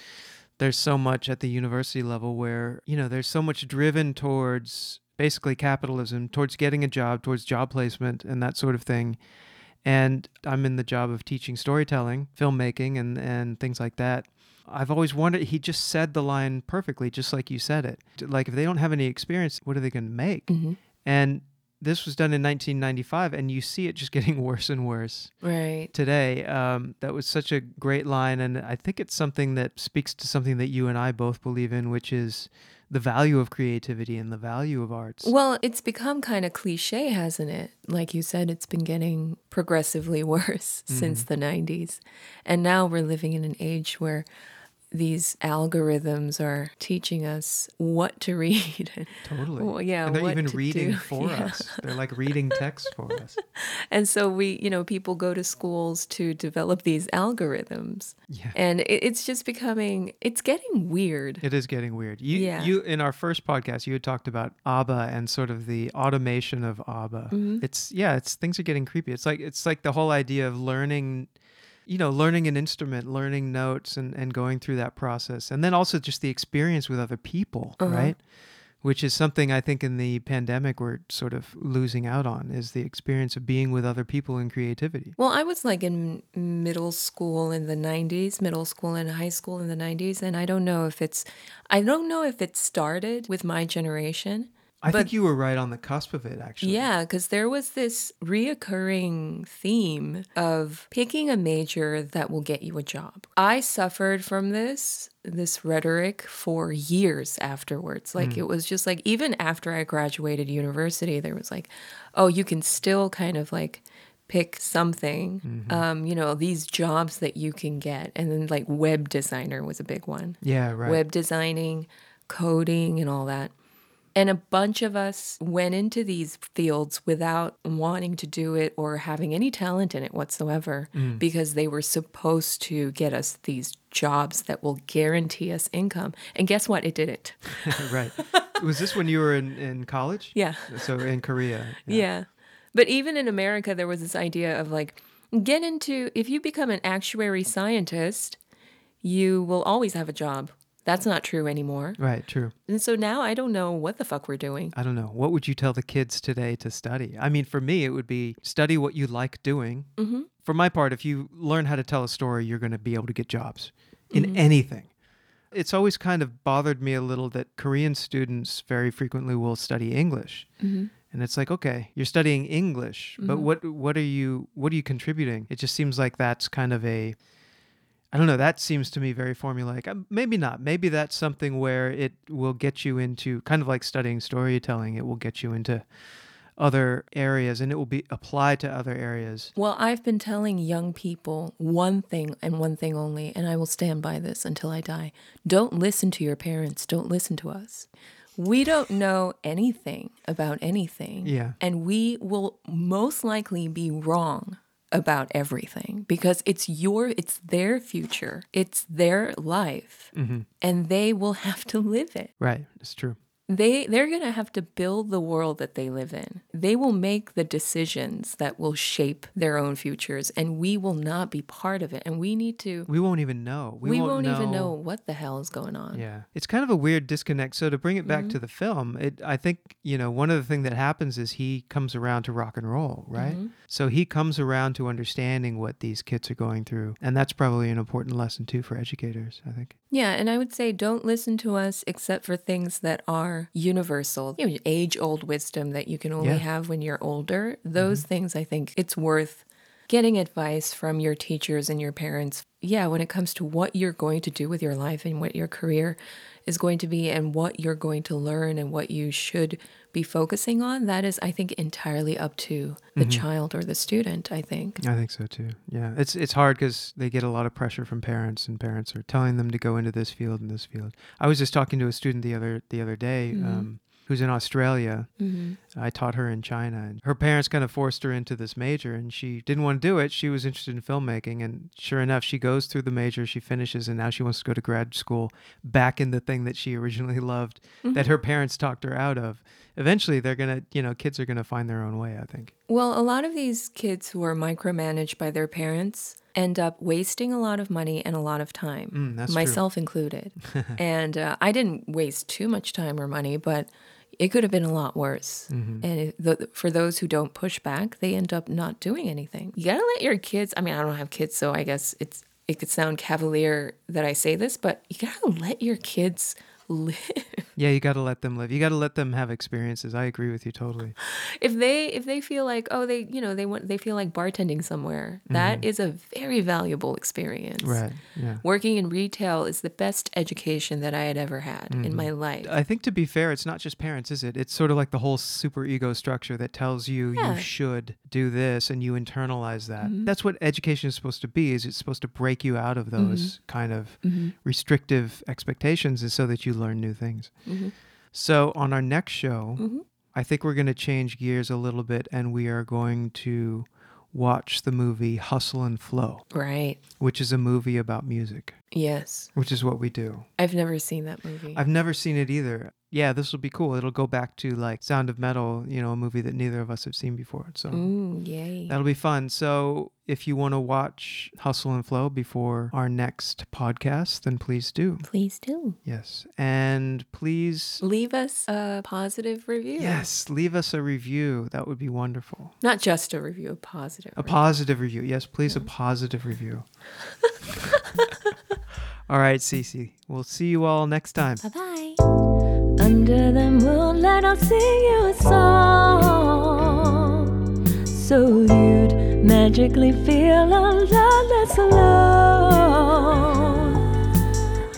there's so much at the university level where, you know, there's so much driven towards basically capitalism, towards getting a job, towards job placement and that sort of thing. And I'm in the job of teaching storytelling, filmmaking, and, and things like that. I've always wondered, he just said the line perfectly, just like you said it. Like, if they don't have any experience, what are they going to make? Mhm. And this was done in 1995, and you see it just [laughs] getting worse and worse Right. today. Um, that was such a great line, and I think it's something that speaks to something that you and I both believe in, which is the value of creativity and the value of arts. Well, it's become kind of cliche, hasn't it? Like you said, it's been getting progressively [laughs] worse since the 90s. And now we're living in an age where these algorithms are teaching us what to read. [laughs] totally. Well, yeah, and they're even reading do. [laughs] for Yeah. us. They're like reading text for us. [laughs] and so we, you know, people go to schools to develop these algorithms. Yeah. And it, it's just becoming, it's getting weird. It is getting weird. You, Yeah. you in our first podcast, you had talked about ABBA and sort of the automation of ABBA. Mm-hmm. It's yeah, it's things are getting creepy. It's like it's like the whole idea of learning, you know, learning an instrument, learning notes, and and going through that process, and then also just the experience with other people, Uh-huh. right? Which is something I think in the pandemic we're sort of losing out on is the experience of being with other people in creativity. Well, I was like in middle school in the 90s, middle school and high school in the 90s, and I don't know if it's I don't know if it started with my generation. I But- think you were right on the cusp of it, actually. Yeah, because there was this reoccurring theme of picking a major that will get you a job. I suffered from this this rhetoric for years afterwards. Like it was just like even after I graduated university, there was like, oh, you can still kind of like pick something um you know these jobs that you can get and then like web designer was a big one Yeah. Right. web designing, coding, and all that. And a bunch of us went into these fields without wanting to do it or having any talent in it whatsoever mm. because they were supposed to get us these jobs that will guarantee us income. And guess what? It didn't. [laughs] right. Was this when you were in, in college? Yeah. So in Korea. Yeah. But even in America, there was this idea of like, get into, if you become an actuary scientist, you will always have a job. That's not true anymore. Right, true. And so now I don't know what the fuck we're doing. I don't know. What would you tell the kids today to study? I mean, for me, it would be study what you like doing. Mm-hmm. For my part, if you learn how to tell a story, you're going to be able to get jobs in mm-hmm. anything. It's always kind of bothered me a little that Korean students very frequently will study English. Mm-hmm. And it's like, okay, you're studying English, but mm-hmm. what what are you what are you contributing? It just seems like that's kind of a I don't know. That seems to me very formulaic. Um, Maybe not. Maybe that's something where it will get you into kind of like studying storytelling. It will get you into other areas and it will be applied to other areas. Well, I've been telling young people one thing and one thing only, and I will stand by this until I die. Don't listen to your parents. Don't listen to us. We don't know anything about anything. Yeah. And we will most likely be wrong about everything because it's your it's their future. It's their life. Mm-hmm. And they will have to live it. Right. It's true. They they're going to have to build the world that they live in. They will make the decisions that will shape their own futures and we will not be part of it and we need to We won't even know. we, won't, even know what the hell is going on. Yeah. It's kind of a weird disconnect. So to bring it back mm-hmm. to the film, it I think, you know, one of the things that happens is he comes around to rock and roll, right? Mm-hmm. So he comes around to understanding what these kids are going through. And that's probably an important lesson too for educators, I think. Yeah, and I would say don't listen to us except for things that are universal, you know, age old wisdom that you can only Yeah. Mm-hmm. have when you're older. Those things I think it's worth getting advice from your teachers and your parents. Yeah, when it comes to what you're going to do with your life and what your career is going to be and what you're going to learn and what you should be focusing on, that is, I think, entirely up to the Mm-hmm. child or the student, I think. I think so too. Yeah, it's it's hard because they get a lot of pressure from parents, and parents are telling them to go into this field and this field. I was just talking to a student the other the other day, um, who's in Australia. hmm I taught her in China, and her parents kind of forced her into this major, and she didn't want to do it. She was interested in filmmaking, and sure enough, she goes through the major, she finishes, and now she wants to go to grad school back in the thing that she [laughs] originally loved, that her parents talked her out of. Eventually, they're gonna, you know, kids are gonna find their own way. I think. Well, a lot of these kids who are micromanaged by their parents end up wasting a lot of money and a lot of time, Mm, that's true. myself included. [laughs] and uh, I didn't waste too much time or money, but it could have been a lot worse. Mm-hmm. And it, the, for those who don't push back, they end up not doing anything. You gotta let your kids. I mean, I don't have kids, so I guess it's it could sound cavalier that I say this, but you gotta let your kids live. Yeah, you got to let them live. You got to let them have experiences. I agree with you totally. if they if they feel like oh they you know they want they feel like bartending somewhere that is a very valuable experience Mm-hmm. Right. Yeah. working in retail is the best education that i had ever had in my Mm-hmm. life I think to be fair, it's not just parents, is it? It's sort of like the whole super ego structure that tells you Yeah. you should do this and you internalize that. Mm-hmm. That's what education is supposed to be. Is it's supposed to break you out of those Mm-hmm. kind of restrictive expectations and so that you learn new things. Mm-hmm. So on our next show, I think we're going to change gears a little bit and we are going to watch the movie Hustle and Flow, right which is a movie about music, yes which is what we do. i've never seen that movie I've never seen it either. Yeah, this will be cool. It'll go back to like Sound of Metal, you know, a movie that neither of us have seen before. So Ooh, yay that'll be fun. So if you want to watch Hustle and Flow before our next podcast, then please do. please do Yes. And please, leave us a positive review yes, leave us a review. That would be wonderful. not just a review a positive A review. positive review. Yes, please, a positive review. [laughs] all right, Cece. We'll see you all next time. bye-bye Under the moonlight, I'll sing you a song. So you'd magically feel a lot less alone.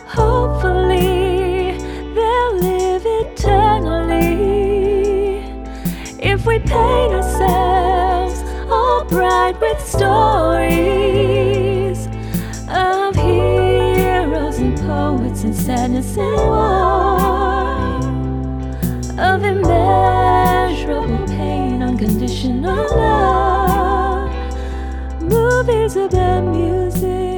Hopefully, they'll live eternally. If we paint ourselves all bright with stories of heroes and poets and sadness and war of immeasurable pain, unconditional love. Movies about music.